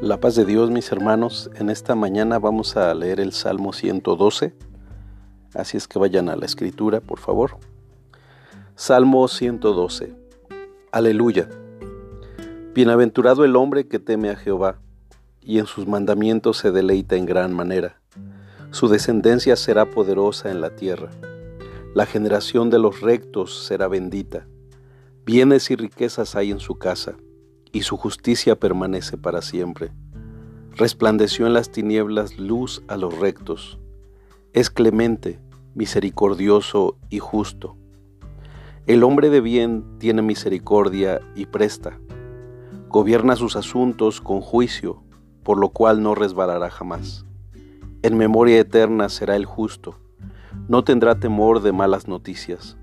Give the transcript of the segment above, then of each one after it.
La paz de Dios, mis hermanos, en esta mañana vamos a leer el Salmo 112, así es que vayan a la escritura, por favor. Salmo 112. Aleluya. Bienaventurado el hombre que teme a Jehová, y en sus mandamientos se deleita en gran manera. Su descendencia será poderosa en la tierra. La generación de los rectos será bendita. Bienes y riquezas hay en su casa y su justicia permanece para siempre. Resplandeció en las tinieblas luz a los rectos. Es clemente, misericordioso y justo. El hombre de bien tiene misericordia y presta. Gobierna sus asuntos con juicio, por lo cual no resbalará jamás. En memoria eterna será el justo. No tendrá temor de malas noticias.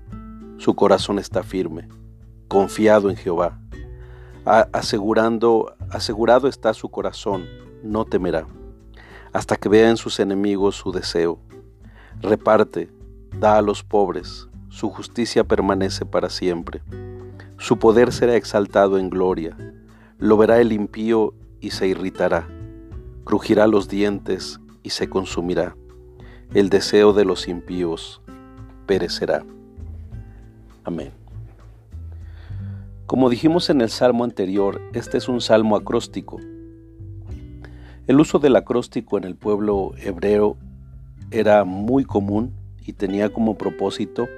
Su corazón está firme, confiado en Jehová asegurando, asegurado está su corazón, no temerá, hasta que vean sus enemigos su deseo. Reparte, da a los pobres, su justicia permanece para siempre. Su poder será exaltado en gloria, lo verá el impío y se irritará, crujirá los dientes y se consumirá. El deseo de los impíos perecerá. Amén. Como dijimos en el salmo anterior, este es un salmo acróstico. El uso del acróstico en el pueblo hebreo era muy común y tenía como propósito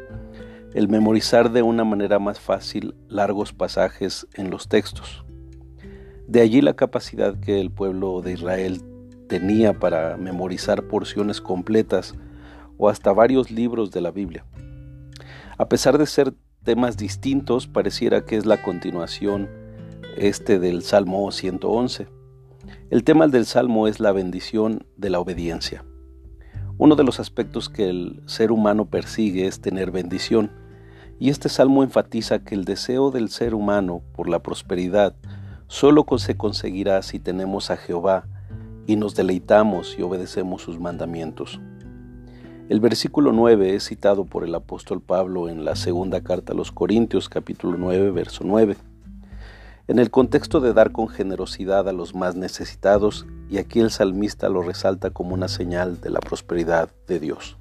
el memorizar de una manera más fácil largos pasajes en los textos. De allí la capacidad que el pueblo de Israel tenía para memorizar porciones completas o hasta varios libros de la Biblia. A pesar de ser temas distintos, pareciera que es la continuación este del Salmo 111. El tema del Salmo es la bendición de la obediencia. Uno de los aspectos que el ser humano persigue es tener bendición, y este salmo enfatiza que el deseo del ser humano por la prosperidad solo se conseguirá si tenemos a Jehová y nos deleitamos y obedecemos sus mandamientos. El versículo 9 es citado por el apóstol Pablo en la segunda carta a los Corintios capítulo 9 verso 9, en el contexto de dar con generosidad a los más necesitados y aquí el salmista lo resalta como una señal de la prosperidad de Dios.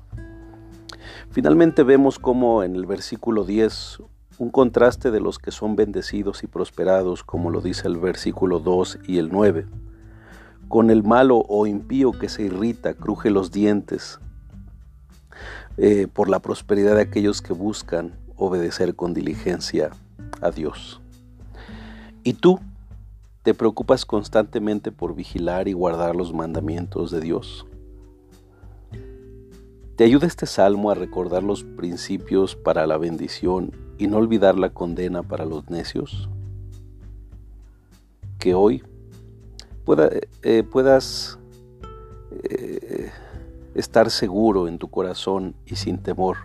Finalmente vemos como en el versículo 10 un contraste de los que son bendecidos y prosperados, como lo dice el versículo 2 y el 9, con el malo o impío que se irrita, cruje los dientes, eh, por la prosperidad de aquellos que buscan obedecer con diligencia a Dios. ¿Y tú te preocupas constantemente por vigilar y guardar los mandamientos de Dios? ¿Te ayuda este salmo a recordar los principios para la bendición y no olvidar la condena para los necios? Que hoy eh, puedas eh, estar seguro en tu corazón y sin temor,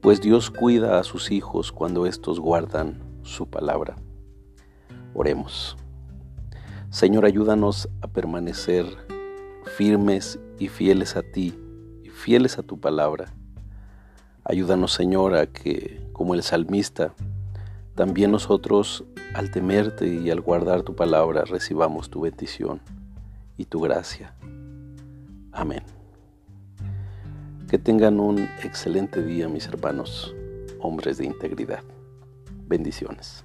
pues Dios cuida a sus hijos cuando éstos guardan su palabra. Oremos. Señor, ayúdanos a permanecer firmes y fieles a ti y fieles a tu palabra. Ayúdanos, Señor, a que, como el salmista, también nosotros, al temerte y al guardar tu palabra, recibamos tu bendición y tu gracia. Amén. Que tengan un excelente día, mis hermanos, hombres de integridad. Bendiciones.